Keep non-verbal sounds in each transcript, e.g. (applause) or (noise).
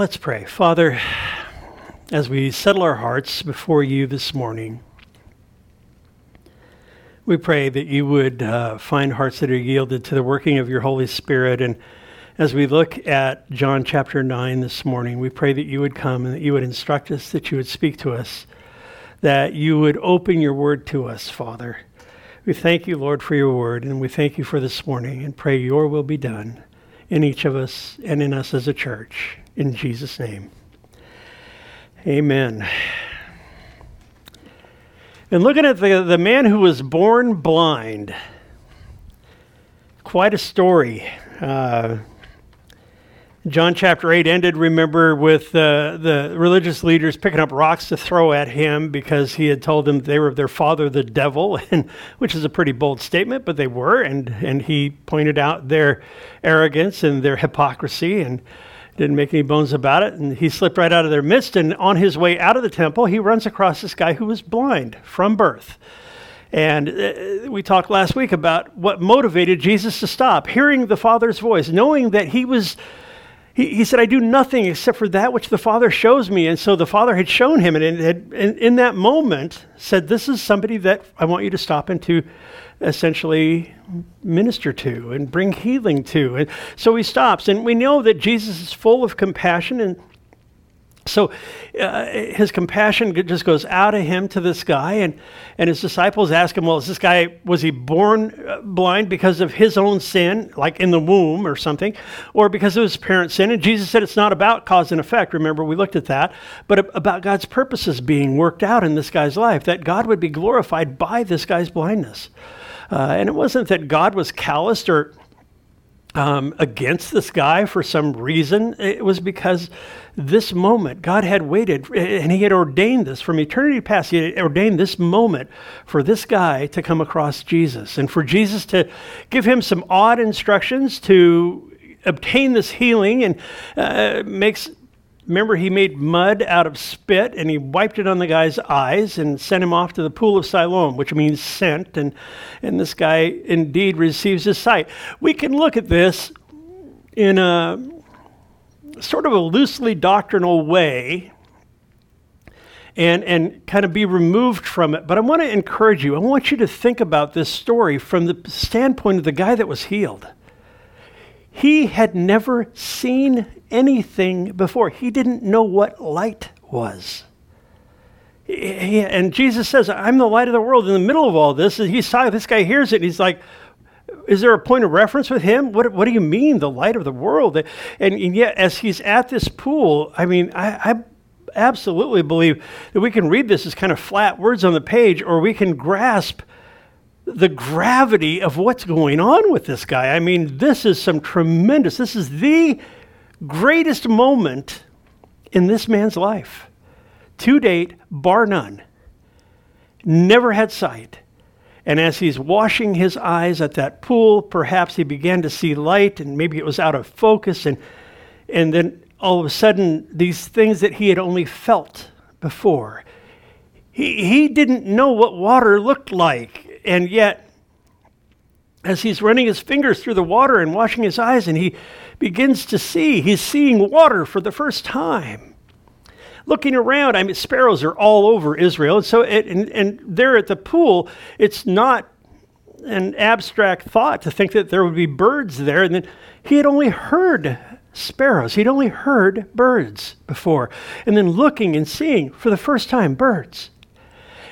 Let's pray. Father, as we settle our hearts before you this morning, we pray that you would uh, find hearts that are yielded to the working of your Holy Spirit. And as we look at John chapter 9 this morning, we pray that you would come and that you would instruct us, that you would speak to us, that you would open your word to us, Father. We thank you, Lord, for your word, and we thank you for this morning and pray your will be done in each of us and in us as a church. In Jesus' name. Amen. And looking at the, the man who was born blind, quite a story. Uh, John chapter 8 ended, remember, with uh, the religious leaders picking up rocks to throw at him because he had told them they were their father, the devil, (laughs) and, which is a pretty bold statement, but they were. And, and he pointed out their arrogance and their hypocrisy and didn't make any bones about it. And he slipped right out of their midst. And on his way out of the temple, he runs across this guy who was blind from birth. And uh, we talked last week about what motivated Jesus to stop, hearing the Father's voice, knowing that he was he, he said, I do nothing except for that which the Father shows me. And so the Father had shown him, and had, in, in that moment said, This is somebody that I want you to stop and to essentially minister to and bring healing to. And so he stops, and we know that Jesus is full of compassion and so uh, his compassion just goes out of him to this guy, and, and his disciples ask him, Well, is this guy, was he born uh, blind because of his own sin, like in the womb or something, or because of his parents' sin? And Jesus said it's not about cause and effect. Remember, we looked at that, but about God's purposes being worked out in this guy's life, that God would be glorified by this guy's blindness. Uh, and it wasn't that God was calloused or um, against this guy for some reason. It was because this moment, God had waited and He had ordained this from eternity past. He had ordained this moment for this guy to come across Jesus and for Jesus to give him some odd instructions to obtain this healing and uh, makes remember he made mud out of spit and he wiped it on the guy's eyes and sent him off to the pool of Siloam, which means sent, and, and this guy indeed receives his sight. We can look at this in a sort of a loosely doctrinal way and, and kind of be removed from it. But I want to encourage you, I want you to think about this story from the standpoint of the guy that was healed. He had never seen anything before, he didn't know what light was. He, and Jesus says, I'm the light of the world. In the middle of all this, he's silent. This guy hears it, and he's like, is there a point of reference with him? What, what do you mean, the light of the world? And, and yet, as he's at this pool, I mean, I, I absolutely believe that we can read this as kind of flat words on the page, or we can grasp the gravity of what's going on with this guy. I mean, this is some tremendous, this is the greatest moment in this man's life. To date, bar none. Never had sight and as he's washing his eyes at that pool, perhaps he began to see light, and maybe it was out of focus. And, and then all of a sudden, these things that he had only felt before, he, he didn't know what water looked like. And yet, as he's running his fingers through the water and washing his eyes, and he begins to see, he's seeing water for the first time looking around, I mean, sparrows are all over Israel. And so, it, and, and there at the pool, it's not an abstract thought to think that there would be birds there. And then he had only heard sparrows, he'd only heard birds before. And then looking and seeing for the first time birds.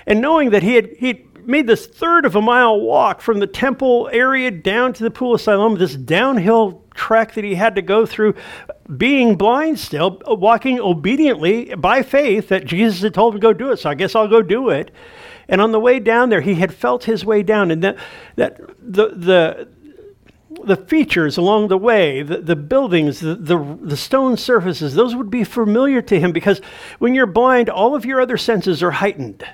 And knowing that he had, he made this third of a mile walk from the temple area down to the pool of Siloam, this downhill trek that he had to go through, being blind still, walking obediently by faith that Jesus had told him to go do it. So I guess I'll go do it. And on the way down there, he had felt his way down, and that that the the the features along the way, the, the buildings, the, the, the, stone surfaces, those would be familiar to him because when you're blind, all of your other senses are heightened.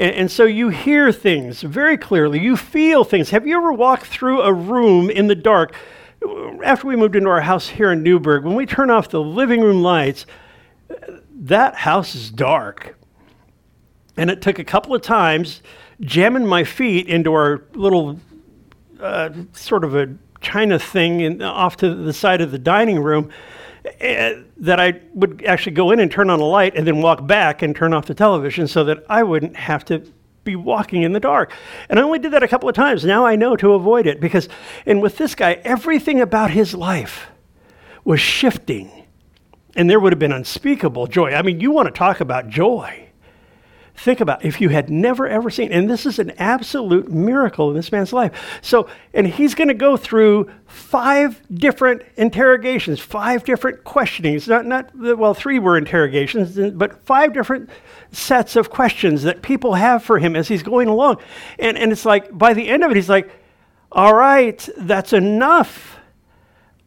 And, and, so you hear things very clearly, you feel things. Have you ever walked through a room in the dark? After we moved into our house here in Newburgh, when we turn off the living room lights, that house is dark. And it took a couple of times jamming my feet into our little uh, sort of a china thing in, off to the side of the dining room Uh, that I would actually go in and turn on a light and then walk back and turn off the television so that I wouldn't have to be walking in the dark. And I only did that a couple of times. Now I know to avoid it because, and with this guy, everything about his life was shifting. And there would have been unspeakable joy. I mean, you want to talk about joy. Think about if you had never ever seen, and this is an absolute miracle in this man's life. So, and he's going to go through five different interrogations, five different questionings. Not, not well, three were interrogations, but five different sets of questions that people have for him as he's going along. And, and it's like by the end of it, he's like, all right, that's enough.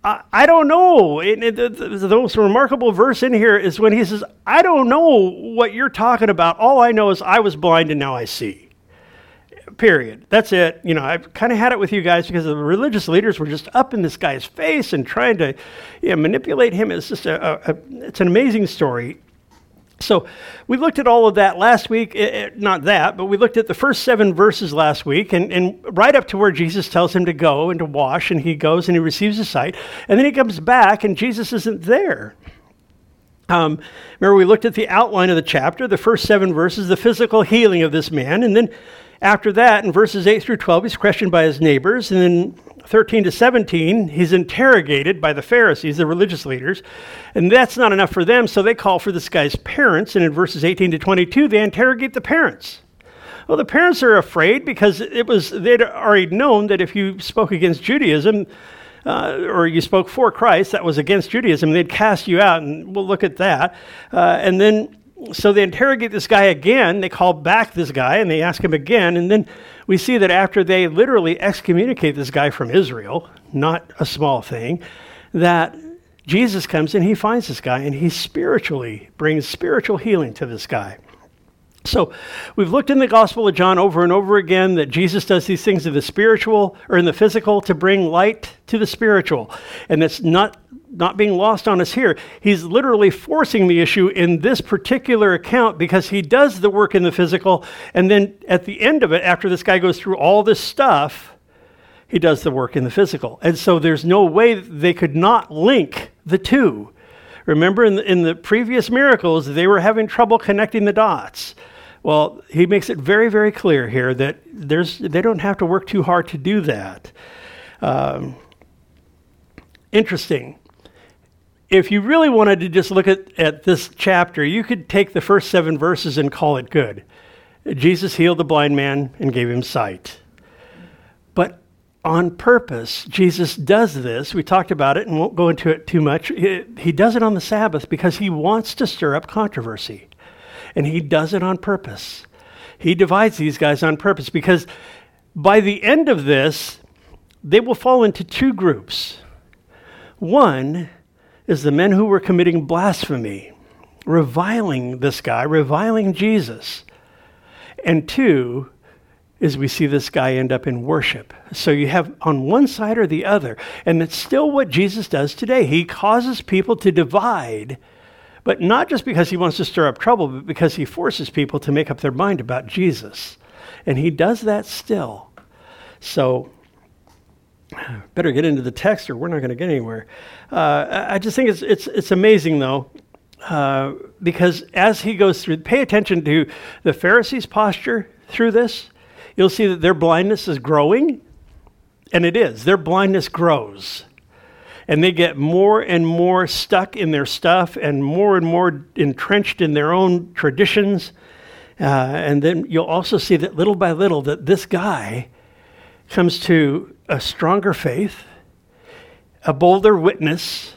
I, don't know. It, it, the, the most remarkable verse in here is when he says, I don't know what you're talking about. All I know is I was blind and now I see. Period. That's it. You know, I've kind of had it with you guys because the religious leaders were just up in this guy's face and trying to you know, manipulate him. It's just a, a, a, it's an amazing story. So we looked at all of that last week. It, not that, but we looked at the first seven verses last week, and, and right up to where Jesus tells him to go and to wash, and he goes and he receives his sight. And then he comes back, and Jesus isn't there. Um, remember, we looked at the outline of the chapter, the first seven verses, the physical healing of this man. And then after that, in verses 8 through 12, he's questioned by his neighbors. And then 13 to 17, he's interrogated by the Pharisees, the religious leaders, and that's not enough for them, so they call for this guy's parents, and in verses 18 to 22, they interrogate the parents. Well, the parents are afraid because it was they'd already known that if you spoke against Judaism, uh, or you spoke for Christ, that was against Judaism, they'd cast you out, and we'll look at that. Uh, and then so they interrogate this guy again. They call back this guy and they ask him again. And then we see that after they literally excommunicate this guy from Israel, not a small thing, that Jesus comes and he finds this guy and he spiritually brings spiritual healing to this guy. So we've looked in the Gospel of John over and over again that Jesus does these things in the spiritual or in the physical to bring light to the spiritual. And it's not not being lost on us here. He's literally forcing the issue in this particular account because he does the work in the physical and then at the end of it after this guy goes through all this stuff, he does the work in the physical. And so there's no way they could not link the two. Remember in the, in the previous miracles, they were having trouble connecting the dots. Well, he makes it very, very clear here that there's, they don't have to work too hard to do that. Um, interesting. If you really wanted to just look at, at this chapter, you could take the first seven verses and call it good. Jesus healed the blind man and gave him sight. But on purpose, Jesus does this. We talked about it and won't go into it too much. He does it on the Sabbath because he wants to stir up controversy and he does it on purpose. He divides these guys on purpose because by the end of this, they will fall into two groups. One is the men who were committing blasphemy, reviling this guy, reviling Jesus. And two is we see this guy end up in worship. So you have on one side or the other. And it's still what Jesus does today. He causes people to divide but not just because he wants to stir up trouble, but because he forces people to make up their mind about Jesus. And he does that still. So, better get into the text or we're not going to get anywhere. Uh, I just think it's, it's, it's amazing, though, uh, because as he goes through, pay attention to the Pharisees' posture through this. You'll see that their blindness is growing, and it is. Their blindness grows and they get more and more stuck in their stuff and more and more entrenched in their own traditions. Uh, and then you'll also see that little by little that this guy comes to a stronger faith, a bolder witness,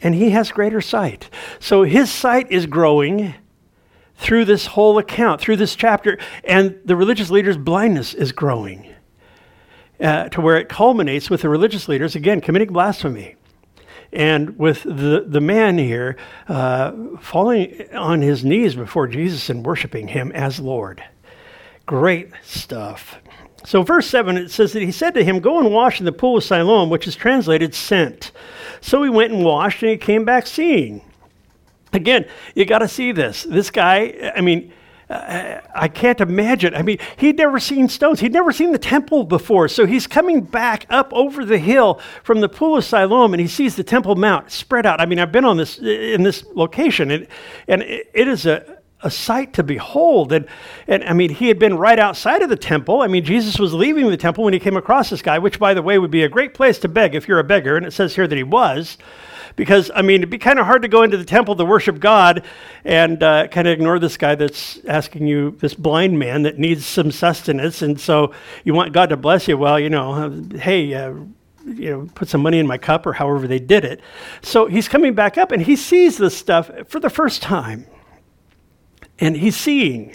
and he has greater sight. So his sight is growing through this whole account, through this chapter, and the religious leader's blindness is growing uh, to where it culminates with the religious leaders, again, committing blasphemy. And with the, the man here uh, falling on his knees before Jesus and worshiping him as Lord. Great stuff. So, verse 7, it says that he said to him, Go and wash in the pool of Siloam, which is translated sent. So he went and washed, and he came back seeing. Again, you got to see this. This guy, I mean, uh, I can't imagine. I mean, he'd never seen stones. He'd never seen the temple before. So he's coming back up over the hill from the pool of Siloam, and he sees the Temple Mount spread out. I mean, I've been on this in this location, and and it, it is a a sight to behold. And, and I mean, he had been right outside of the temple. I mean, Jesus was leaving the temple when he came across this guy, which, by the way, would be a great place to beg if you're a beggar. And it says here that he was because I mean, it'd be kind of hard to go into the temple to worship God and uh, kind of ignore this guy that's asking you, this blind man that needs some sustenance, and so you want God to bless you. Well, you know, hey. Uh, you know, put some money in my cup, or however they did it. So he's coming back up, and he sees this stuff for the first time, and he's seeing.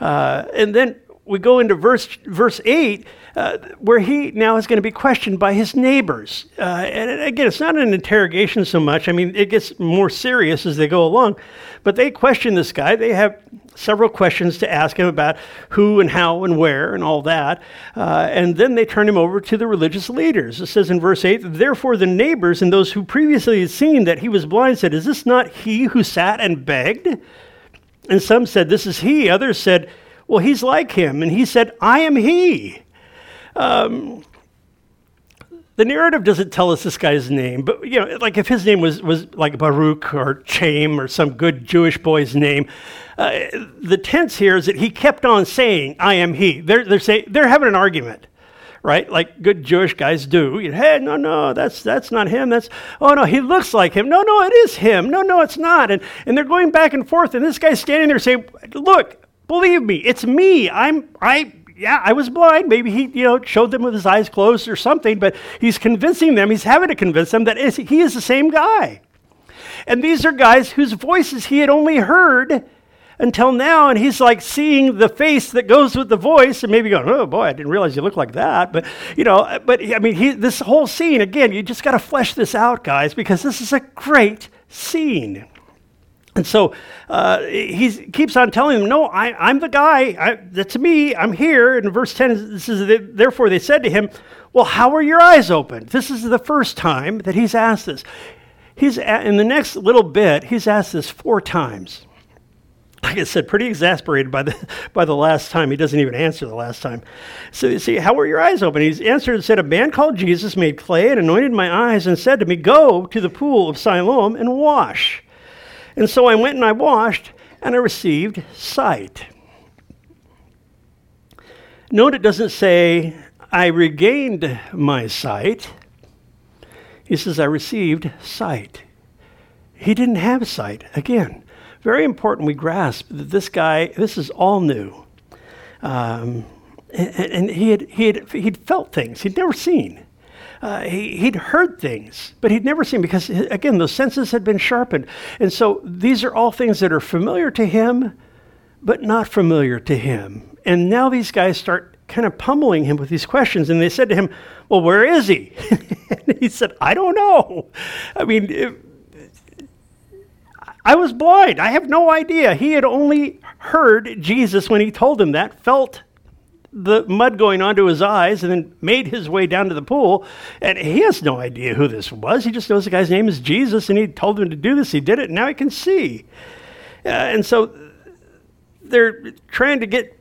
Uh, and then we go into verse verse eight, uh, where he now is going to be questioned by his neighbors. Uh, and again, it's not an interrogation so much. I mean, it gets more serious as they go along. But they question this guy. They have several questions to ask him about who and how and where and all that. Uh, and then they turn him over to the religious leaders. It says in verse 8, Therefore the neighbors and those who previously had seen that he was blind said, Is this not he who sat and begged? And some said, This is he. Others said, Well, he's like him. And he said, I am he. Um, the narrative doesn't tell us this guy's name, but you know, like if his name was, was like Baruch or Chaim or some good Jewish boy's name, uh, the tense here is that he kept on saying, "I am he." They're they're saying they're having an argument, right? Like good Jewish guys do. You hey, no, no, that's that's not him. That's oh no, he looks like him. No, no, it is him. No, no, it's not. And and they're going back and forth, and this guy's standing there saying, "Look, believe me, it's me. I'm I." yeah, I was blind. Maybe he, you know, showed them with his eyes closed or something, but he's convincing them, he's having to convince them that he is the same guy. And these are guys whose voices he had only heard until now, and he's like seeing the face that goes with the voice, and maybe going, "Oh boy, I didn't realize you look like that." But you know, but I mean, he, this whole scene again, you just got to flesh this out, guys, because this is a great scene. And so uh, he keeps on telling them, No, I, am the guy. I, that's me. I'm here. And verse 10 this is, Therefore, they said to him, Well, how are your eyes opened? This is the first time that he's asked this. He's in the next little bit, he's asked this four times. Like I said, pretty exasperated by the, (laughs) by the last time. He doesn't even answer the last time. So you see, how were your eyes open? He's answered and said, A man called Jesus made clay and anointed my eyes and said to me, Go to the pool of Siloam and wash. And so I went and I washed and I received sight. Note it doesn't say, I regained my sight. He says, I received sight. He didn't have sight. Again, very important we grasp that this guy, this is all new. Um, and, and, he, had, he had, he'd felt things he'd never seen uh, he, he'd heard things, but he'd never seen because, again, those senses had been sharpened. And so these are all things that are familiar to him, but not familiar to him. And now these guys start kind of pummeling him with these questions. And they said to him, Well, where is he? (laughs) and he said, I don't know. I mean, I was blind. I have no idea. He had only heard Jesus when he told him that, felt the mud going onto his eyes and then made his way down to the pool. And he has no idea who this was. He just knows the guy's name is Jesus and he told him to do this. He did it. And now he can see. Uh, and so they're trying to get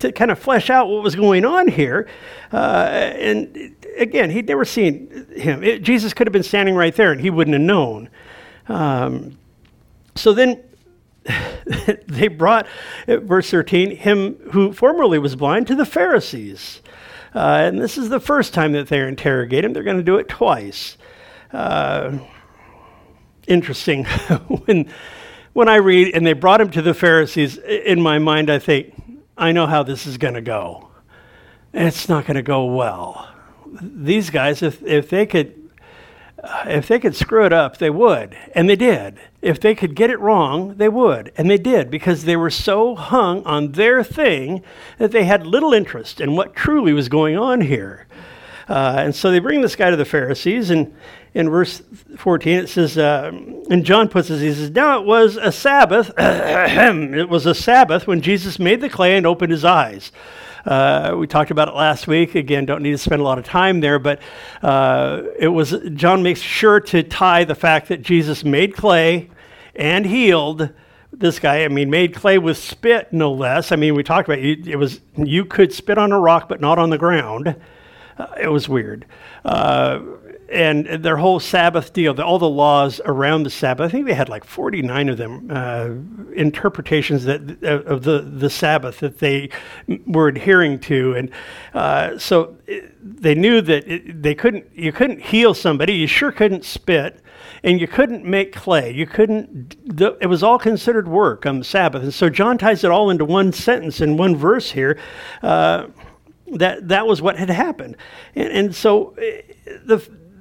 to kind of flesh out what was going on here. Uh, and again, he'd never seen him. It, Jesus could have been standing right there and he wouldn't have known. Um, so then (laughs) they brought, verse 13, him who formerly was blind to the Pharisees. Uh, and this is the first time that they interrogate him. They're going to do it twice. Uh, interesting. (laughs) when, when I read, and they brought him to the Pharisees, in my mind, I think, I know how this is going to go. It's not going to go well. These guys, if, if they could if they could screw it up, they would. And they did. If they could get it wrong, they would. And they did because they were so hung on their thing that they had little interest in what truly was going on here. Uh, and so they bring this guy to the Pharisees, and in verse 14 it says, uh, and John puts this, he says, Now it was a Sabbath, (coughs) it was a Sabbath when Jesus made the clay and opened his eyes. Uh, we talked about it last week. Again, don't need to spend a lot of time there, but uh, it was John makes sure to tie the fact that Jesus made clay and healed this guy, I mean, made clay with spit, no less. I mean, we talked about it, it was you could spit on a rock, but not on the ground. Uh, it was weird. Uh, and their whole Sabbath deal, the, all the laws around the Sabbath, I think they had like 49 of them, uh, interpretations that uh, of the, the Sabbath that they were adhering to. And uh, so they knew that it, they couldn't, you couldn't heal somebody, you sure couldn't spit, and you couldn't make clay. You couldn't, it was all considered work on the Sabbath. And so John ties it all into one sentence in one verse here. Uh, that, that was what had happened. And, and so eh, the,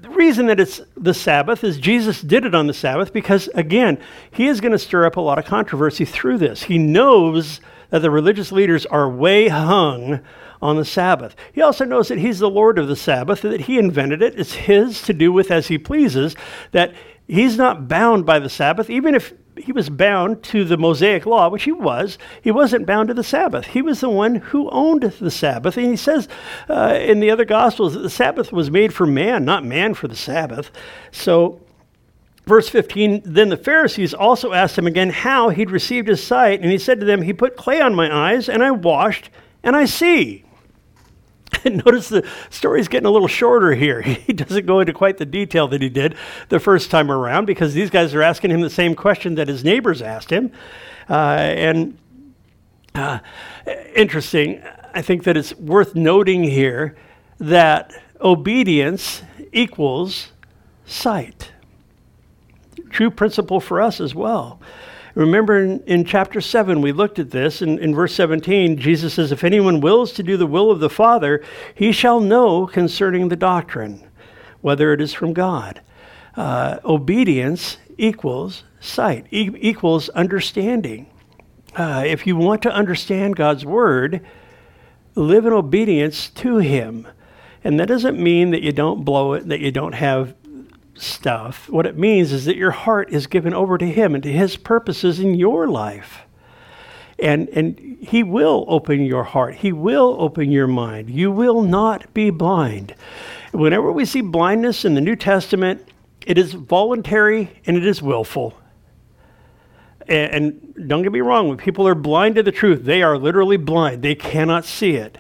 the reason that it's the Sabbath is Jesus did it on the Sabbath because, again, he is going to stir up a lot of controversy through this. He knows that the religious leaders are way hung on the Sabbath. He also knows that he's the Lord of the Sabbath, that he invented it. It's his to do with as he pleases, that he's not bound by the Sabbath, even if he was bound to the Mosaic law, which he was. He wasn't bound to the Sabbath. He was the one who owned the Sabbath. And he says uh, in the other Gospels that the Sabbath was made for man, not man for the Sabbath. So, verse 15 then the Pharisees also asked him again how he'd received his sight. And he said to them, He put clay on my eyes, and I washed, and I see. (laughs) Notice the story's getting a little shorter here. (laughs) He doesn't go into quite the detail that he did the first time around because these guys are asking him the same question that his neighbors asked him. Uh, and uh, interesting, I think that it's worth noting here that obedience equals sight. True principle for us as well. Remember in, in chapter 7, we looked at this. In, in verse 17, Jesus says, If anyone wills to do the will of the Father, he shall know concerning the doctrine, whether it is from God. Uh, obedience equals sight, e- equals understanding. Uh, if you want to understand God's word, live in obedience to Him. And that doesn't mean that you don't blow it, that you don't have stuff, what it means is that your heart is given over to Him and to His purposes in your life. And, and He will open your heart, He will open your mind. You will not be blind. Whenever we see blindness in the New Testament, it is voluntary and it is willful. And, don't get me wrong, when people are blind to the truth, they are literally blind, they cannot see it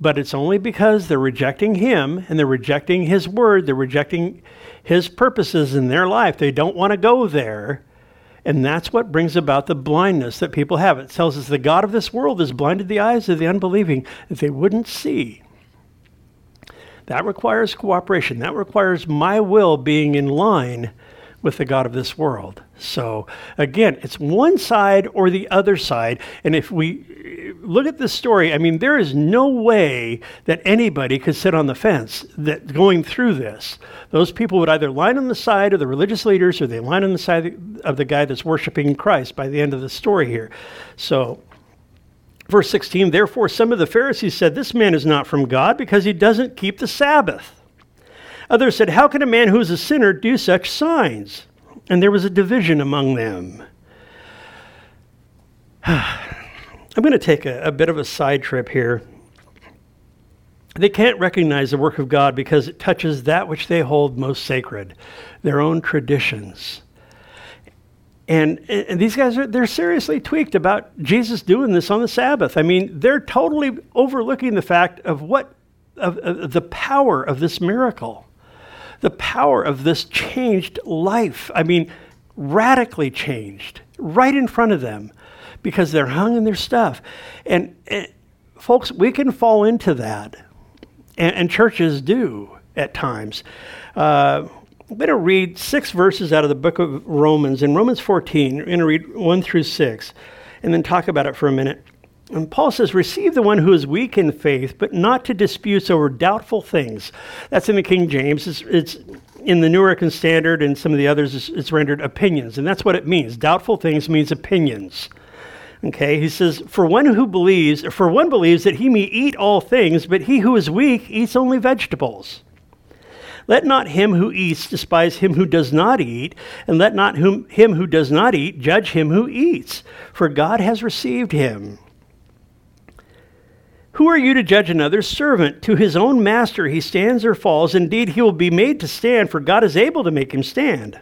but it's only because they're rejecting him and they're rejecting his word, they're rejecting his purposes in their life. They don't want to go there. And that's what brings about the blindness that people have. It tells us the God of this world has blinded the eyes of the unbelieving that they wouldn't see. That requires cooperation. That requires my will being in line with the God of this world. So again, it's one side or the other side. And if we look at this story, I mean, there is no way that anybody could sit on the fence that going through this. Those people would either line on the side of the religious leaders or they line on the side of the guy that's worshiping Christ by the end of the story here. So verse 16, therefore some of the Pharisees said, This man is not from God because he doesn't keep the Sabbath. Others said, How can a man who is a sinner do such signs? And there was a division among them. (sighs) I'm going to take a, a, bit of a side trip here. They can't recognize the work of God because it touches that which they hold most sacred, their own traditions. And, and these guys are they're seriously tweaked about Jesus doing this on the Sabbath. I mean, they're totally overlooking the fact of what of, of the power of this miracle the power of this changed life. I mean, radically changed right in front of them because they're hung in their stuff. And, and folks, we can fall into that, and, and churches do at times. Uh, I'm going to read six verses out of the book of Romans. In Romans 14, we're going to read 1 through 6, and then talk about it for a minute. And Paul says, Receive the one who is weak in faith, but not to disputes over doubtful things. That's in the King James. It's, it's in the New American Standard and some of the others, it's, it's rendered opinions. And that's what it means. Doubtful things means opinions. Okay, he says, For one who believes, for one believes that he may eat all things, but he who is weak eats only vegetables. Let not him who eats despise him who does not eat, and let not him who does not eat judge him who eats, for God has received him. Who are you to judge another's servant? To his own master he stands or falls. Indeed, he will be made to stand, for God is able to make him stand.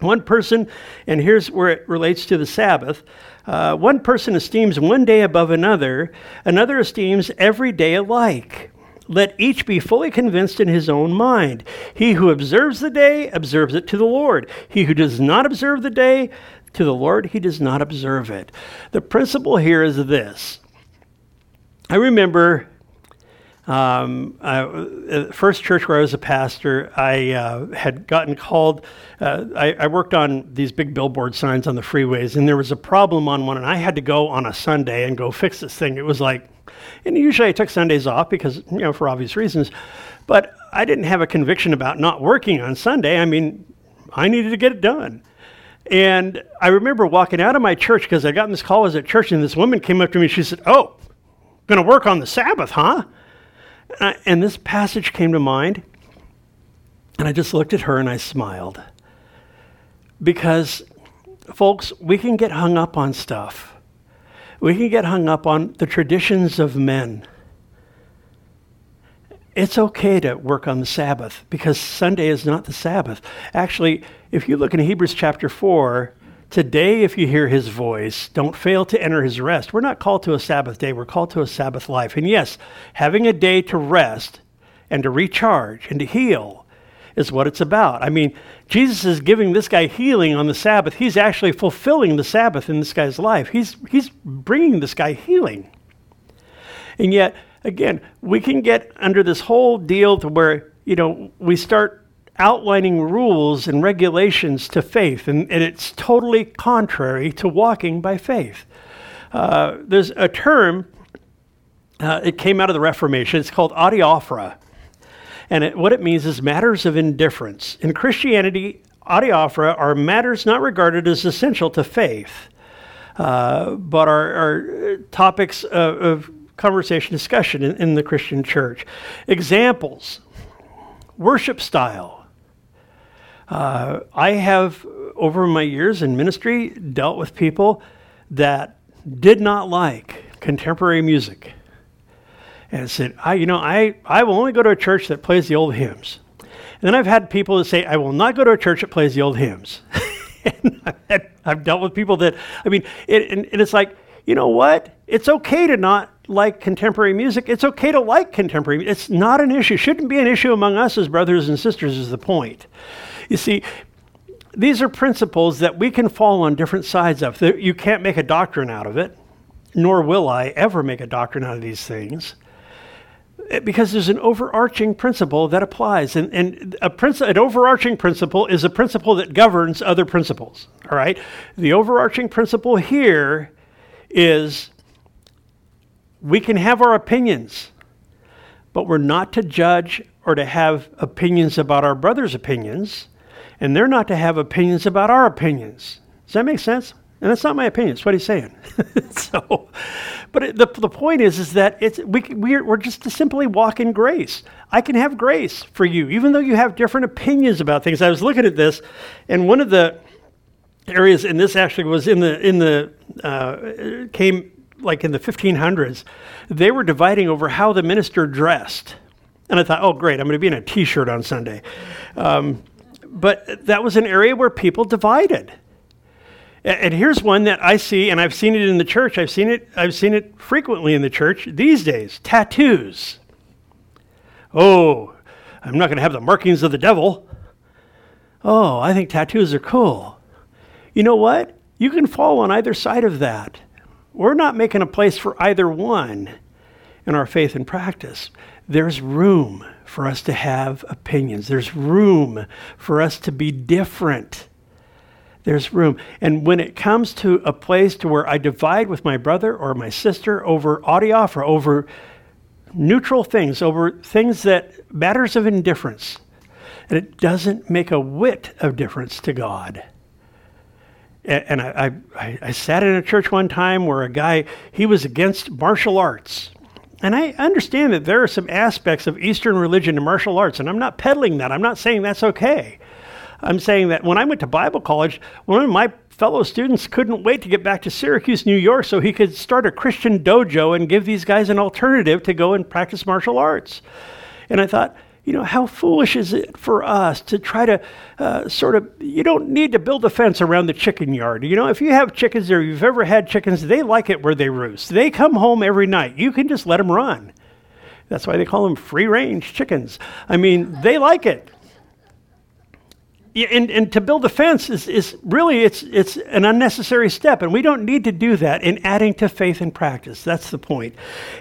One person, and here's where it relates to the Sabbath uh, one person esteems one day above another, another esteems every day alike. Let each be fully convinced in his own mind. He who observes the day observes it to the Lord. He who does not observe the day to the Lord, he does not observe it. The principle here is this. I remember um, uh, first church where I was a pastor, I uh, had gotten called. Uh, I, I, worked on these big billboard signs on the freeways, and there was a problem on one, and I had to go on a Sunday and go fix this thing. It was like, and usually I took Sundays off because, you know, for obvious reasons, but I didn't have a conviction about not working on Sunday. I mean, I needed to get it done. And I remember walking out of my church because I got this call. I was at church, and this woman came up to me. She said, "Oh, going to work on the Sabbath, huh?" Uh, and this passage came to mind, and I just looked at her and I smiled. Because, folks, we can get hung up on stuff. We can get hung up on the traditions of men. It's okay to work on the Sabbath because Sunday is not the Sabbath. Actually, if you look in Hebrews chapter 4, Today, if you hear his voice, don't fail to enter his rest. We're not called to a Sabbath day, we're called to a Sabbath life. And yes, having a day to rest and to recharge and to heal is what it's about. I mean, Jesus is giving this guy healing on the Sabbath. He's actually fulfilling the Sabbath in this guy's life. He's, he's bringing this guy healing. And yet, again, we can get under this whole deal to where, you know, we start outlining rules and regulations to faith, and, and it's totally contrary to walking by faith. Uh, there's a term, uh, it came out of the Reformation, it's called adiaphora. And it, what it means is matters of indifference. In Christianity, adiaphora are matters not regarded as essential to faith, uh, but are, are topics of, of, conversation, discussion in, in the Christian church. Examples worship style, uh, I have, over my years in ministry, dealt with people that did not like contemporary music. And said, I, you know, I, I will only go to a church that plays the old hymns. And then I've had people that say, I will not go to a church that plays the old hymns. (laughs) and I've, dealt with people that, I mean, it, and, and it's like, you know what? It's okay to not like contemporary music. It's okay to like contemporary. It's not an issue. Shouldn't be an issue among us as brothers and sisters. Is the point? You see, these are principles that we can fall on different sides of. You can't make a doctrine out of it, nor will I ever make a doctrine out of these things. Eh, because there's an overarching principle that applies. And, and a princi- an overarching principle is a principle that governs other principles. All right? The overarching principle here is we can have our opinions, but we're not to judge or to have opinions about our brother's opinions and they're not to have opinions about our opinions. Does that make sense? And that's not my opinion. That's what he's saying. (laughs) so, but it, the, the point is, is that it's, we, we're, we're just to simply walk in grace. I can have grace for you, even though you have different opinions about things. I was looking at this, and one of the areas, and this actually was in the, in the, uh, came like in the 1500s, they were dividing over how the minister dressed. And I thought, oh, great, I'm going to be in a t shirt on Sunday. Um, but that was an area where people divided. And here's one that I see, and I've seen it in the church. I've seen it. I've seen it frequently in the church these days. Tattoos. Oh, I'm not going to have the markings of the devil. Oh, I think tattoos are cool. You know what? You can fall on either side of that. We're not making a place for either one in our faith and practice. There's room for us to have opinions. There's room for us to be different. There's room. And when it comes to a place to where I divide with my brother or my sister over adiaphora, over neutral things, over things that matters of indifference, and it doesn't make a whit of difference to God. And I, I, I sat in a church one time where a guy, he was against martial arts. And I understand that there are some aspects of Eastern religion and martial arts, and I'm not peddling that. I'm not saying that's okay. I'm saying that when I went to Bible college, one of my fellow students couldn't wait to get back to Syracuse, New York, so he could start a Christian dojo and give these guys an alternative to go and practice martial arts. And I thought, you know, how foolish is it for us to try to uh, sort of, you don't need to build a fence around the chicken yard. You know, if you have chickens or you've ever had chickens, they like it where they roost. They come home every night. You can just let them run. That's why they call them free range chickens. I mean, they like it and, and to build a fence is, is really it's, it's an unnecessary step and we don't need to do that in adding to faith and practice. That's the point. point.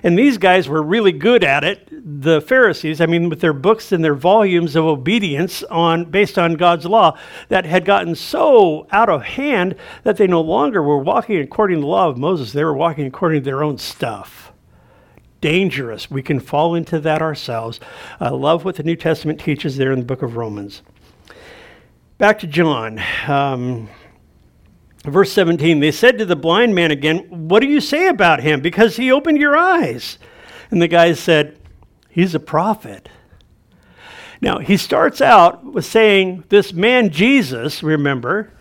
And these guys were really good at it the pharisees i mean with their books and their volumes of obedience on based on god's law that had gotten so out of hand that they no longer were walking according to the law of moses. They were walking according to their own stuff. Dangerous. We can fall into that ourselves. I love what the new testament teaches there in the book of romans Back to John. Um, verse 17 they said to the blind man again, What do you say about him? Because he opened your eyes. And the guy said, He's a prophet. Now, he starts out with saying, This man Jesus, remember,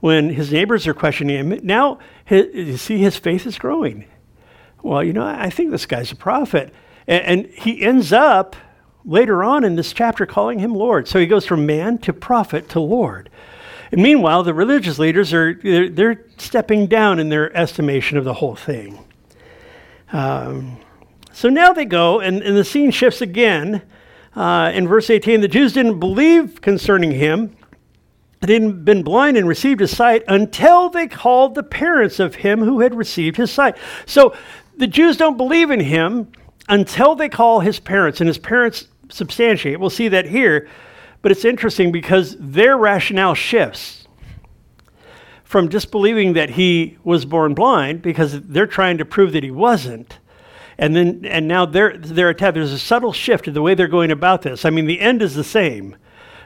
when his neighbors are questioning him, now his, you see his faith is growing. Well, you know, I think this guy's a prophet. And, and he ends up later on in this chapter calling him Lord. So he goes from man to prophet to Lord. And meanwhile, the religious leaders are they're, they're stepping down in their estimation of the whole thing. Um, so now they go, and, and the scene shifts again. Uh, in verse 18, the Jews didn't believe concerning him. They hadn't been blind and received his sight until they called the parents of him who had received his sight. So the Jews don't believe in him until they call his parents, and his parents substantiate. We'll see that here, but it's interesting because their rationale shifts from disbelieving that he was born blind because they're trying to prove that he wasn't. And then and now they're they're attacked. There's a subtle shift in the way they're going about this. I mean, the end is the same.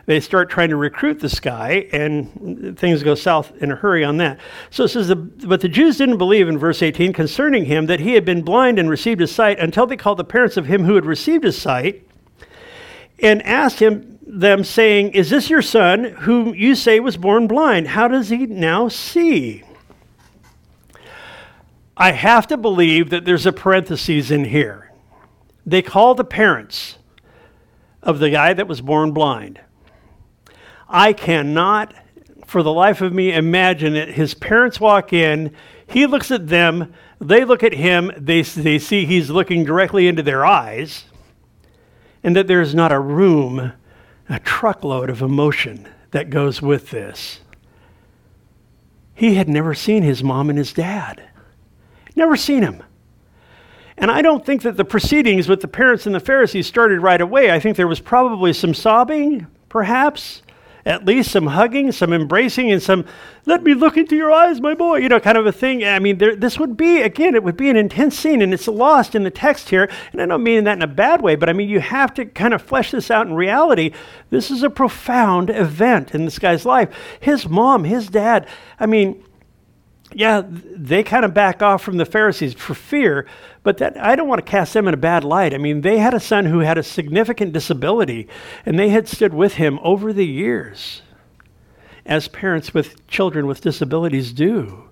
They start trying to recruit this guy, and things go south in a hurry on that. So it says, the, But the Jews didn't believe in verse 18 concerning him that he had been blind and received his sight until they called the parents of him who had received his sight and asked him them saying, Is this your son whom you say was born blind? How does he now see? I have to believe that there's a parenthesis in here. They call the parents of the guy that was born blind. I cannot, for the life of me, imagine it. His parents walk in, he looks at them, they look at him, they, they see he's looking directly into their eyes and that there's not a room, a truckload of emotion that goes with this. He had never seen his mom and his dad, never seen him. And I don't think that the proceedings with the parents and the Pharisees started right away. I think there was probably some sobbing, perhaps at least some hugging, some embracing, and some, let me look into your eyes, my boy, you know, kind of a thing. I mean, there, this would be, again, it would be an intense scene, and it's lost in the text here. And I don't mean that in a bad way, but I mean, you have to kind of flesh this out in reality. This is a profound event in this guy's life. His mom, his dad, I mean, yeah, they kind of back off from the Pharisees for fear, but that I don't want to cast them in a bad light. I mean, they had a son who had a significant disability, and they had stood with him over the years, as parents with children with disabilities do.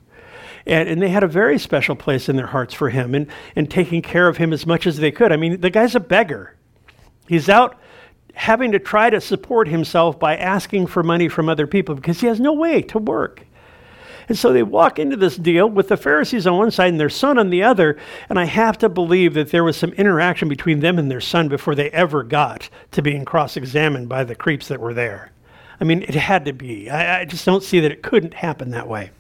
And, and they had a very special place in their hearts for him and, and taking care of him as much as they could. I mean, the guy's a beggar. He's out having to try to support himself by asking for money from other people because he has no way to work. And so they walk into this deal with the Pharisees on one side and their son on the other. And I have to believe that there was some interaction between them and their son before they ever got to being cross examined by the creeps that were there. I mean, it had to be. I, I just don't see that it couldn't happen that way.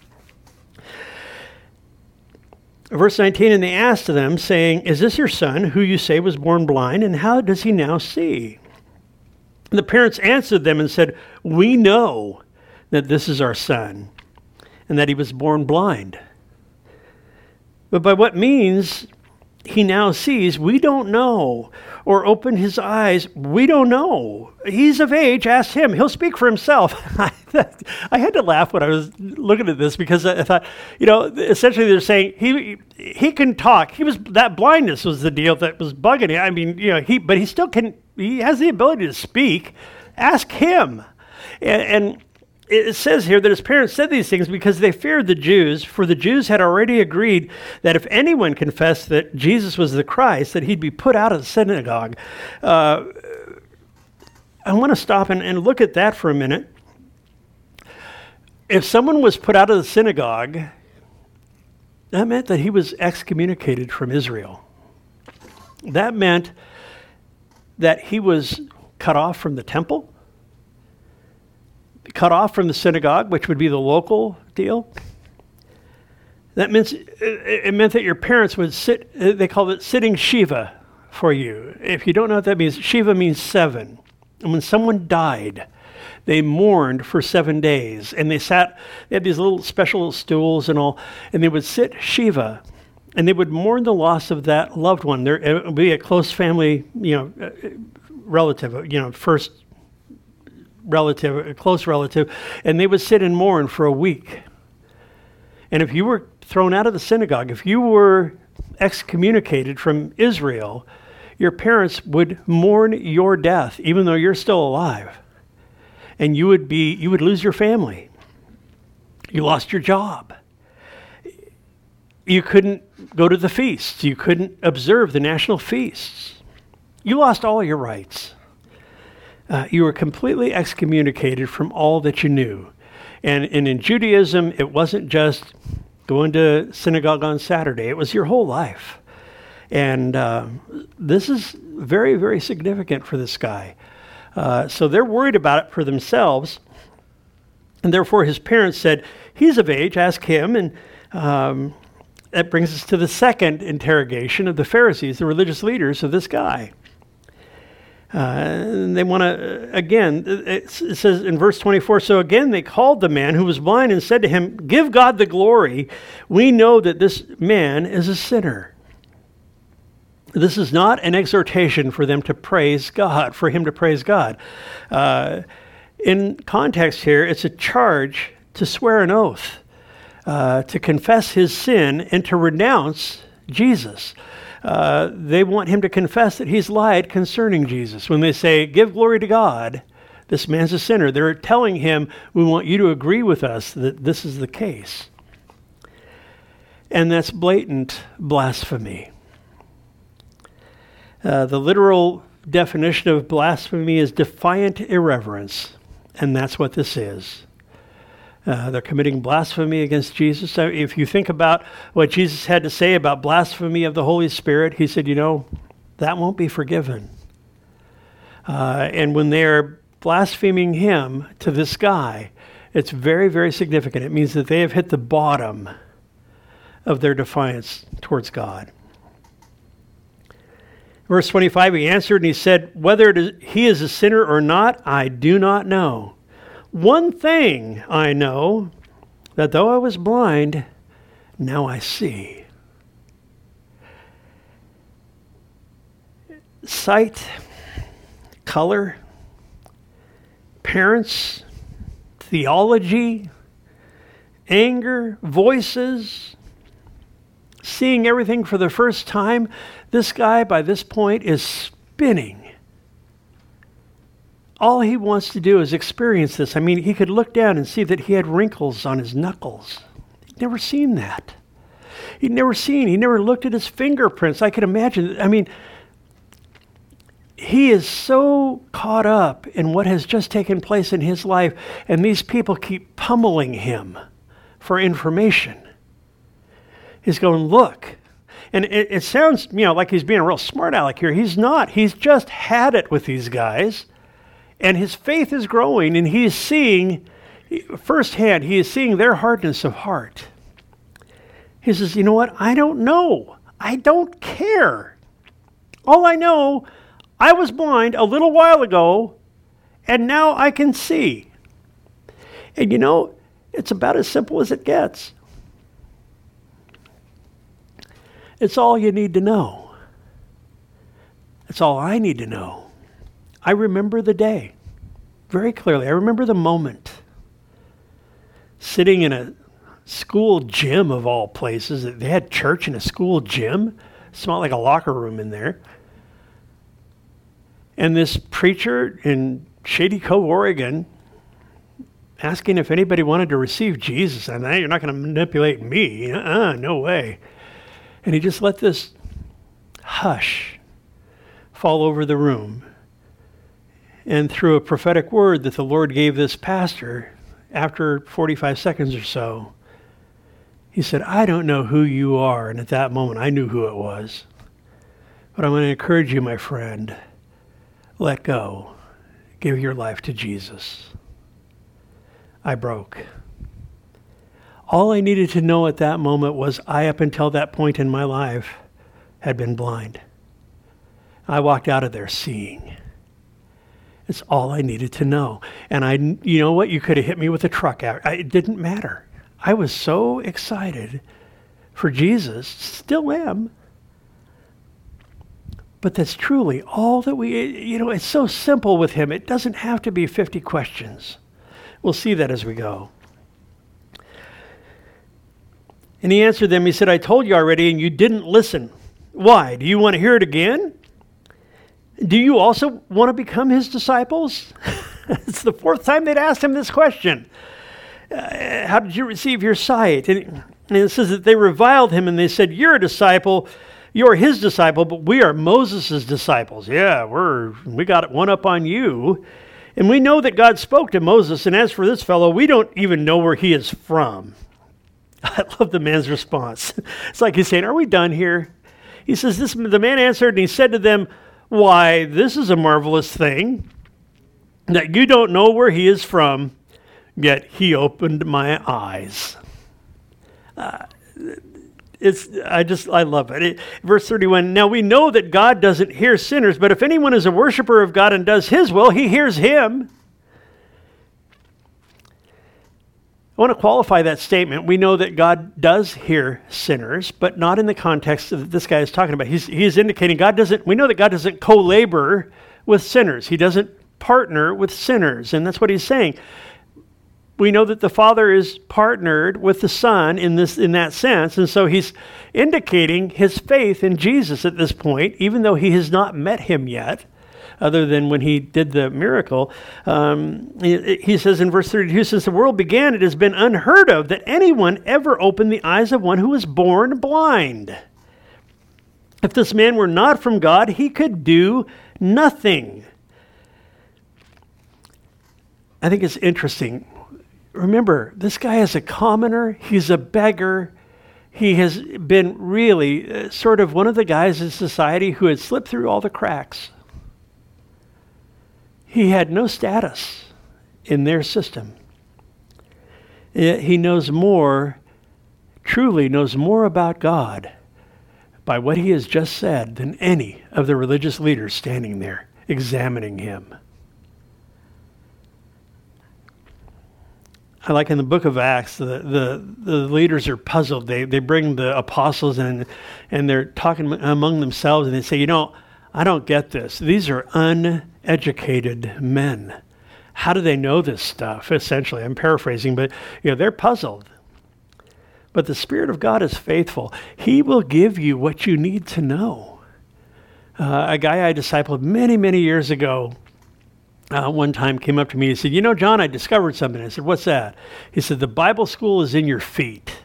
Verse 19, and they asked them, saying, Is this your son, who you say was born blind, and how does he now see? And the parents answered them and said, We know that this is our son and that he was born blind. But by what means he now sees, we don't know. Or open his eyes, we don't know. He's of age, ask him. He'll speak for himself. (laughs) I had to laugh when I was looking at this because I thought, you know, essentially they're saying he he can talk. He was that blindness was the deal that was bugging him. I mean, you know, he but he still can. He has the ability to speak. Ask him, and, and it says here that his parents said these things because they feared the Jews, for the Jews had already agreed that if anyone confessed that Jesus was the Christ, that he'd be put out of the synagogue. Uh, I want to stop and, and look at that for a minute. If someone was put out of the synagogue, that meant that he was excommunicated from Israel. That meant that he was cut off from the temple, cut off from the synagogue, which would be the local deal. That means it meant that your parents would sit, they called it sitting Shiva for you. If you don't know what that means, Shiva means seven. And when someone died, they mourned for seven days. And they sat, they had these little special stools and all, and they would sit Shiva and they would mourn the loss of that loved one. There it would be a close family, you know, uh, relative, you know, first relative, a close relative, and they would sit and mourn for a week. And if you were thrown out of the synagogue, if you were excommunicated from Israel, your parents would mourn your death, even though you're still alive. And you would be you would lose your family. You lost your job. You couldn't go to the feasts. You couldn't observe the national feasts. You lost all your rights. Uh, you were completely excommunicated from all that you knew. And, and in Judaism, it wasn't just going to synagogue on Saturday, it was your whole life. And uh, this is very, very significant for this guy. Uh, so they're worried about it for themselves. And therefore, his parents said, He's of age, ask him. And um, that brings us to the second interrogation of the Pharisees, the religious leaders of this guy. Uh, they want to, again, it says in verse 24 so again they called the man who was blind and said to him, Give God the glory. We know that this man is a sinner. This is not an exhortation for them to praise God, for him to praise God. Uh, in context here, it's a charge to swear an oath, uh, to confess his sin, and to renounce Jesus. Uh, they want him to confess that he's lied concerning Jesus. When they say, Give glory to God, this man's a sinner, they're telling him, We want you to agree with us that this is the case. And that's blatant blasphemy. Uh, the literal definition of blasphemy is defiant irreverence, and that's what this is. Uh, they're committing blasphemy against Jesus. So if you think about what Jesus had to say about blasphemy of the Holy Spirit, he said, you know, that won't be forgiven. Uh, and when they're blaspheming him to this guy, it's very, very significant. It means that they have hit the bottom of their defiance towards God. Verse 25, he answered and he said, Whether he is a sinner or not, I do not know. One thing I know that though I was blind, now I see. Sight, color, parents, theology, anger, voices, seeing everything for the first time. This guy, by this point, is spinning all he wants to do is experience this. I mean, he could look down and see that he had wrinkles on his knuckles. He'd never seen that. He'd never seen, he never looked at his fingerprints. I could imagine. I mean, he is so caught up in what has just taken place in his life, and these people keep pummeling him for information. He's going, Look. And it, it sounds, you know, like he's being a real smart aleck here. He's not. He's just had it with these guys. And his faith is growing, and he is seeing firsthand, he is seeing their hardness of heart. He says, You know what? I don't know. I don't care. All I know, I was blind a little while ago, and now I can see. And you know, it's about as simple as it gets. It's all you need to know. It's all I need to know. I remember the day very clearly. I remember the moment sitting in a school gym of all places. They had church in a school gym. It smelled like a locker room in there. And this preacher in Shady Cove, Oregon, asking if anybody wanted to receive Jesus. And you're not going to manipulate me. Uh-uh, no way. And he just let this hush fall over the room. And through a prophetic word that the Lord gave this pastor, after 45 seconds or so, he said, I don't know who you are. And at that moment, I knew who it was. But I'm going to encourage you, my friend, let go. Give your life to Jesus. I broke. All I needed to know at that moment was I, up until that point in my life, had been blind. I walked out of there seeing. It's all I needed to know. And I, you know what? You could have hit me with a truck out. It didn't matter. I was so excited for Jesus, still am. But that's truly all that we, eh, you know, it's so simple with him. It doesn't have to be 50 questions. We'll see that as we go. And he answered them, He said, I told you already, and you didn't listen. Why? Do you want to hear it again? Do you also want to become his disciples? (laughs) it's the fourth time they'd asked him this question. Uh, how did you receive your sight? And, and it says that they reviled him and they said, You're a disciple. You're his disciple, but we are Moses' disciples. Yeah, we're we got one up on you. And we know that God spoke to Moses, and as for this fellow, we don't even know where he is from. (laughs) I love the man's response. (laughs) It's like he's saying, Are we done here? He says, this, The man answered and he said to them, Why, this is a marvelous thing that you don't know where he is from, yet he opened my eyes. Uh, it's I just I love it. it. Verse 31. Now we know that God doesn't hear sinners, but if anyone is a worshiper of God and does his will, he hears him. I want to qualify that statement. We know that God does hear sinners, but not in the context that this guy is talking about. He's, he's indicating God doesn't, we know that God doesn't co labor with sinners, He doesn't partner with sinners. And that's what He's saying. We know that the Father is partnered with the Son in, this, in that sense. And so He's indicating His faith in Jesus at this point, even though He has not met Him yet other than when he did the miracle. Um, he, he says in verse 32 Since the world began, it has been unheard of that anyone ever opened the eyes of one who was born blind. If this man were not from God, he could do nothing. I think it's interesting. Remember, this guy is a commoner, he's a beggar. He has been really uh, sort of one of the guys in society who had slipped through all the cracks. He had no status in their system. He knows more, truly knows more about God by what he has just said than any of the religious leaders standing there examining him. I like in the book of Acts, the, the, the leaders are puzzled. They, they bring the apostles in and they're talking among themselves and they say, You know, I don't get this. These are uneducated men. How do they know this stuff? Essentially, I'm paraphrasing, but you know, they're puzzled. But the Spirit of God is faithful. He will give you what you need to know. Uh, a guy I discipled many, many years ago uh, one time came up to me and said, You know, John, I discovered something. I said, What's that? He said, The Bible school is in your feet.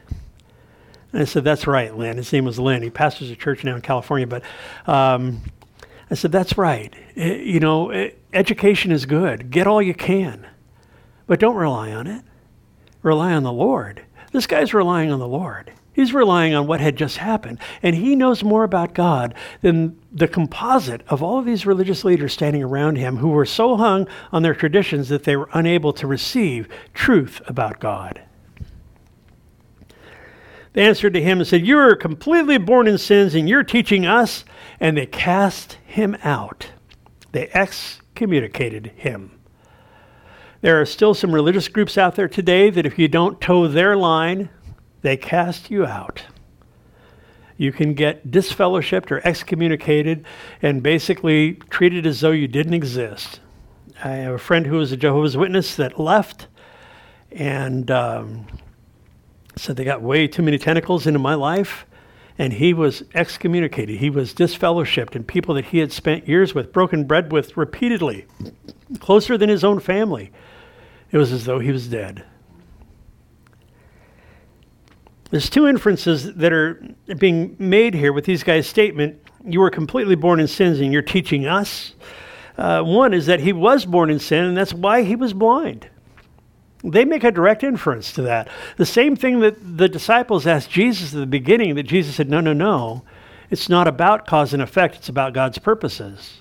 And I said, That's right, Lynn. His name was Lynn. He pastors a church now in California. But um, I said, That's right. It, you know, it, education is good. Get all you can. But don't rely on it. Rely on the Lord. This guy's relying on the Lord. He's relying on what had just happened. And he knows more about God than the composite of all of these religious leaders standing around him who were so hung on their traditions that they were unable to receive truth about God. They answered to him and said, You are completely born in sins, and you're teaching us. And they cast him out. They excommunicated him. There are still some religious groups out there today that if you don't toe their line, they cast you out. You can get disfellowshipped or excommunicated and basically treated as though you didn't exist. I have a friend who was a Jehovah's Witness that left and um, said they got way too many tentacles into my life and he was excommunicated. He was disfellowshipped, and people that he had spent years with, broken bread with repeatedly, closer than his own family. It was as though he was dead. There's two inferences that are being made here with these guys' statement. You were completely born in sins, and you're teaching us. Uh, one is that he was born in sin, and that's why he was blind. They make a direct inference to that. The same thing that the disciples asked Jesus at the beginning, that Jesus said, No, no, no. It's not about cause and effect, it's about God's purposes.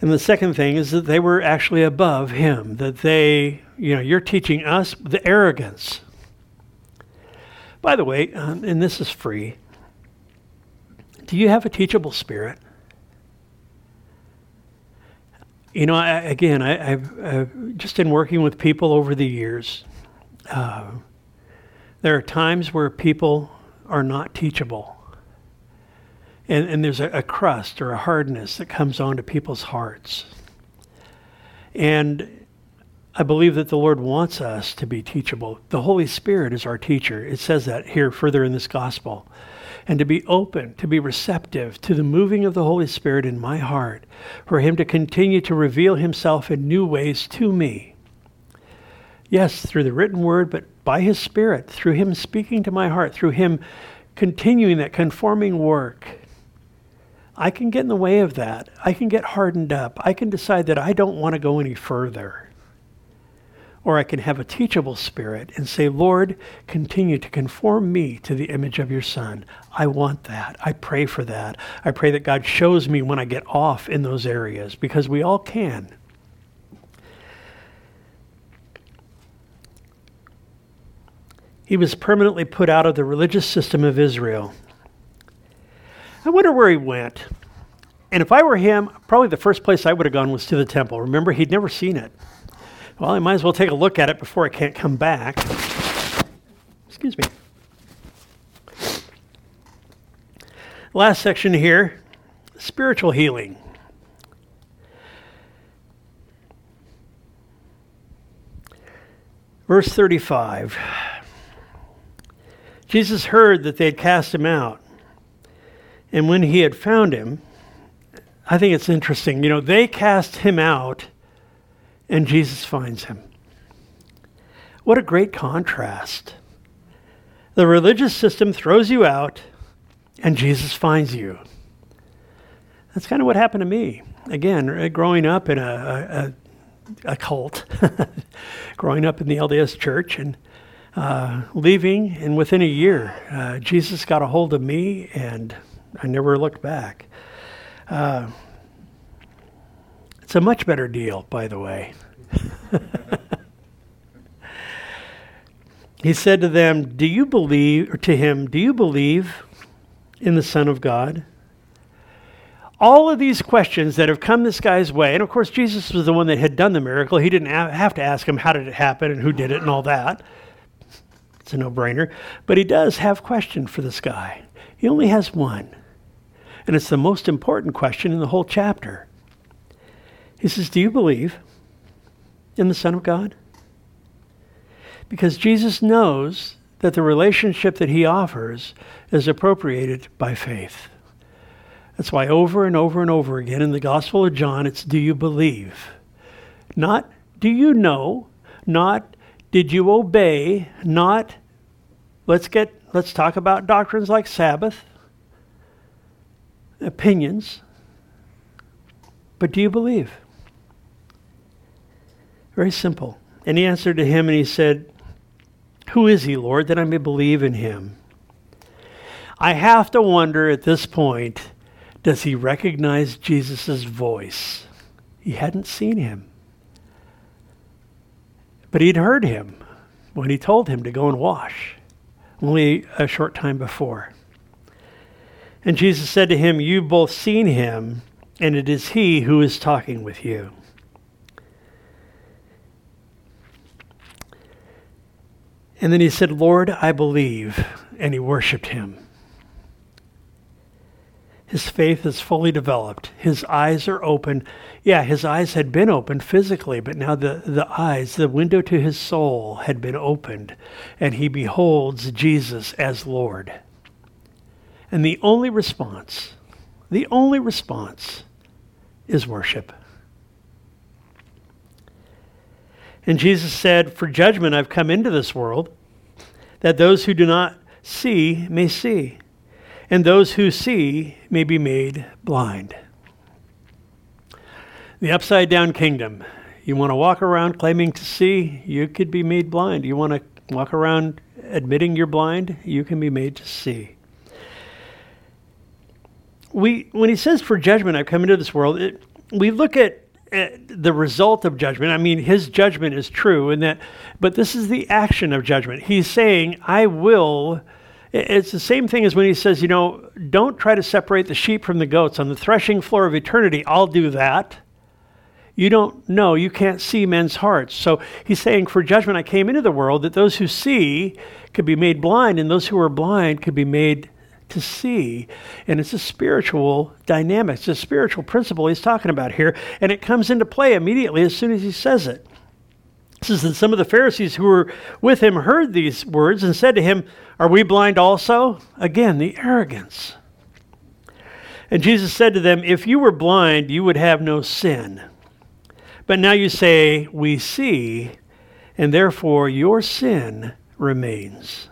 And the second thing is that they were actually above him, that they, you know, you're teaching us the arrogance. By the way, um, and this is free, do you have a teachable spirit? You know, I, again, I, have just in working with people over the years, uh, there are times where people are not teachable. And, and there's a, a crust or a hardness that comes onto people's hearts. And I believe that the Lord wants us to be teachable. The Holy Spirit is our teacher. It says that here further in this gospel and to be open, to be receptive to the moving of the Holy Spirit in my heart, for Him to continue to reveal Himself in new ways to me. Yes, through the written word, but by His Spirit, through Him speaking to my heart, through Him continuing that conforming work. I can get in the way of that. I can get hardened up. I can decide that I don't want to go any further or I can have a teachable spirit and say, Lord, continue to conform me to the image of your Son. I want that. I pray for that. I pray that God shows me when I get off in those areas because we all can. He was permanently put out of the religious system of Israel. I wonder where he went. And if I were him, probably the first place I would have gone was to the temple. Remember, he'd never seen it. Well, I might as well take a look at it before I can't come back. Excuse me. Last section here spiritual healing. Verse 35 Jesus heard that they had cast him out. And when he had found him, I think it's interesting. You know, they cast him out and Jesus finds him. What a great contrast. The religious system throws you out, and Jesus finds you. That's kind of what happened to me. Again, growing up in a, a, a cult, (laughs) growing up in the LDS church, and uh, leaving, and within a year, uh, Jesus got a hold of me, and I never looked back. Uh, it's a much better deal, by the way. (laughs) he said to them, Do you believe, or to him, do you believe in the Son of God? All of these questions that have come this guy's way, and of course, Jesus was the one that had done the miracle. He didn't have to ask him, How did it happen and who did it and all that. It's a no brainer. But he does have question for this guy. He only has one. And it's the most important question in the whole chapter. He says, Do you believe in the Son of God? Because Jesus knows that the relationship that he offers is appropriated by faith. That's why over and over and over again in the Gospel of John, it's do you believe? Not do you know, not did you obey, not let's get let's talk about doctrines like Sabbath, opinions, but do you believe? Very simple. And he answered to him and he said, Who is he, Lord, that I may believe in him? I have to wonder at this point does he recognize Jesus' voice? He hadn't seen him, but he'd heard him when he told him to go and wash only a short time before. And Jesus said to him, You've both seen him, and it is he who is talking with you. And then he said, Lord, I believe. And he worshiped him. His faith is fully developed. His eyes are open. Yeah, his eyes had been opened physically, but now the, the eyes, the window to his soul, had been opened, and he beholds Jesus as Lord. And the only response, the only response is worship. And Jesus said, For judgment I've come into this world, that those who do not see may see, and those who see may be made blind. The upside down kingdom. You want to walk around claiming to see, you could be made blind. You want to walk around admitting you're blind, you can be made to see. We, when he says for judgment, I've come into this world, it, we look at, at Eh, the result of judgment. I mean, his judgment is true, and that, but this is the action of judgment. He's saying, I will. It's the same thing as when he says, you know, don't try to separate the sheep from the goats. On the threshing floor of eternity, I'll do that. You don't know. You can't see men's hearts. So he's saying, For judgment I came into the world, that those who see could be made blind, and those who are blind could be made to see. And it's a spiritual dynamic, it's a spiritual principle he's talking about here. And it comes into play immediately as soon as he says it. It says that some of the Pharisees who were with him heard these words and said to him, Are we blind also? Again, the arrogance. And Jesus said to them, If you were blind, you would have no sin. But now you say, We see, and therefore your sin remains.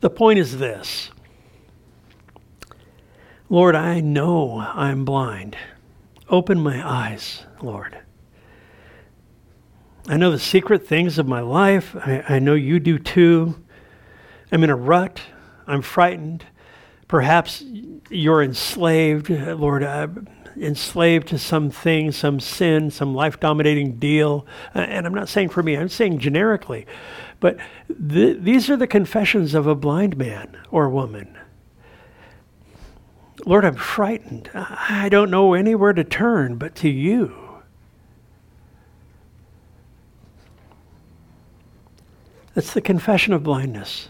The point is this Lord, I know I'm blind. Open my eyes, Lord. I know the secret things of my life. I, I know you do too. I'm in a rut. I'm frightened. Perhaps you're enslaved. Lord, I, enslaved to something, some sin, some life dominating deal. Uh, and I'm not saying for me, I'm saying generically. But th- these are the confessions of a blind man or woman. Lord, I'm frightened. I don't know anywhere to turn but to you. That's the confession of blindness.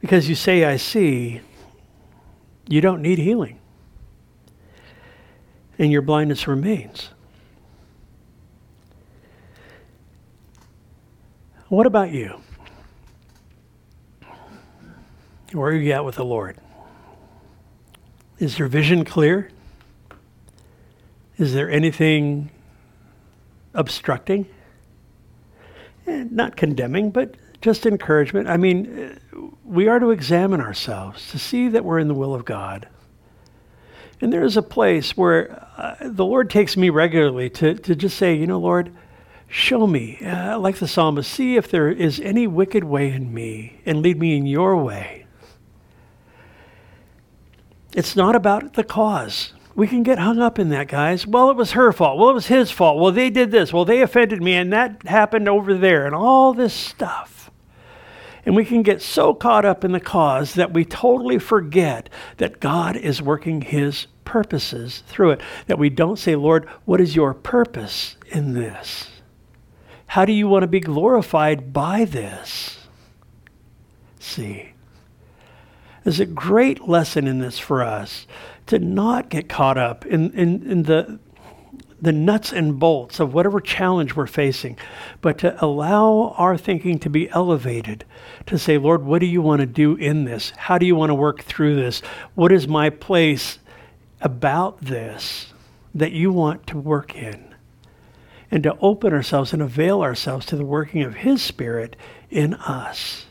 Because you say, I see, you don't need healing and your blindness remains. What about you? Where are you at with the Lord? Is your vision clear? Is there anything obstructing? Eh, not condemning, but just encouragement. I mean, we are to examine ourselves to see that we're in the will of God. And there is a place where uh, the Lord takes me regularly to, to just say, you know, Lord, show me, uh, like the psalmist, see if there is any wicked way in me and lead me in your way. It's not about the cause. We can get hung up in that, guys. Well, it was her fault. Well, it was his fault. Well, they did this. Well, they offended me, and that happened over there, and all this stuff. And we can get so caught up in the cause that we totally forget that God is working his purposes through it. That we don't say, Lord, what is your purpose in this? How do you want to be glorified by this? See, there's a great lesson in this for us to not get caught up in, in, in the, the nuts and bolts of whatever challenge we're facing, but to allow our thinking to be elevated, to say, Lord, what do you want to do in this? How do you want to work through this? What is my place about this that you want to work in? And to open ourselves and avail ourselves to the working of His Spirit in us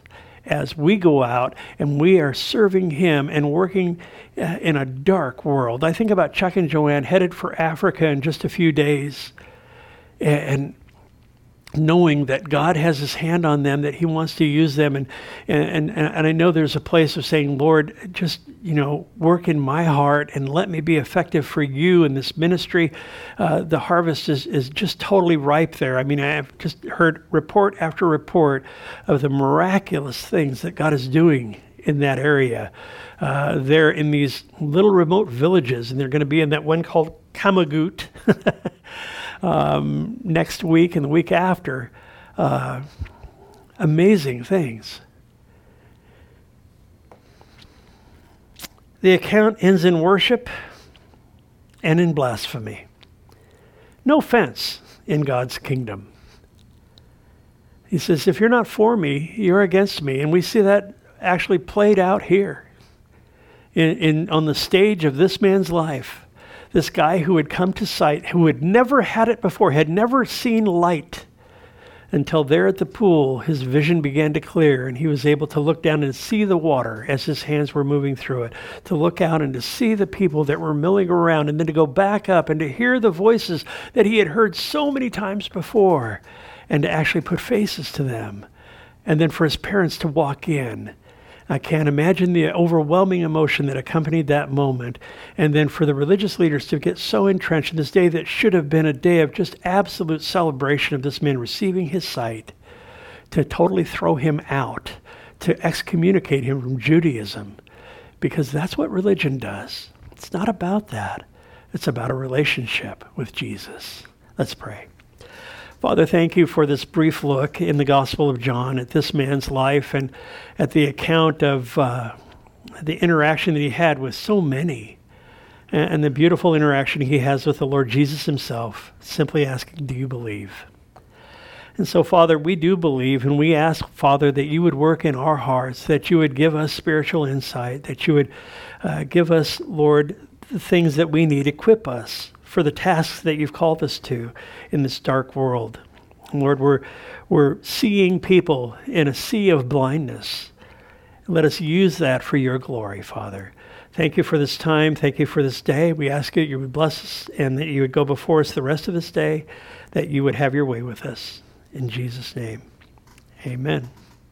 as we go out and we are serving Him and working uh, in a dark world. I think about Chuck and Joanne headed for Africa in just a few days. And knowing that God has his hand on them, that he wants to use them. And, and, and, and I know there's a place of saying, Lord, just, you know, work in my heart and let me be effective for you in this ministry. Uh, the harvest is, is just totally ripe there. I mean, I've just heard report after report of the miraculous things that God is doing in that area. Uh, they're in these little remote villages, and they're going to be in that one called Kamagut. (laughs) um, next week and the week after. Uh, amazing things. The account ends in worship and in blasphemy. No fence in God's kingdom. He says, if you're not for me, you're against me. And we see that actually played out here in, in, on the stage of this man's life this guy who had come to sight, who had never had it before, had never seen light, until there at the pool, his vision began to clear and he was able to look down and see the water as his hands were moving through it, to look out and to see the people that were milling around, and then to go back up and to hear the voices that he had heard so many times before, and to actually put faces to them. And then for his parents to walk in I can't imagine the overwhelming emotion that accompanied that moment. And then for the religious leaders to get so entrenched in this day that should have been a day of just absolute celebration of this man receiving his sight, to totally throw him out, to excommunicate him from Judaism, because that's what religion does. It's not about that, it's about a relationship with Jesus. Let's pray. Father, thank you for this brief look in the Gospel of John at this man's life and at the account of uh, the interaction that he had with so many and, and the beautiful interaction he has with the Lord Jesus himself, simply asking, Do you believe? And so, Father, we do believe, and we ask, Father, that you would work in our hearts, that you would give us spiritual insight, that you would uh, give us, Lord, the things that we need, equip us for the tasks that you've called us to in this dark world. Lord, we're, we're seeing people in a sea of blindness. Let us use that for your glory, Father. Thank you for this time. Thank you for this day. We ask you you would bless us and that you would go before us the rest of this day, that you would have your way with us. In Jesus' name, amen.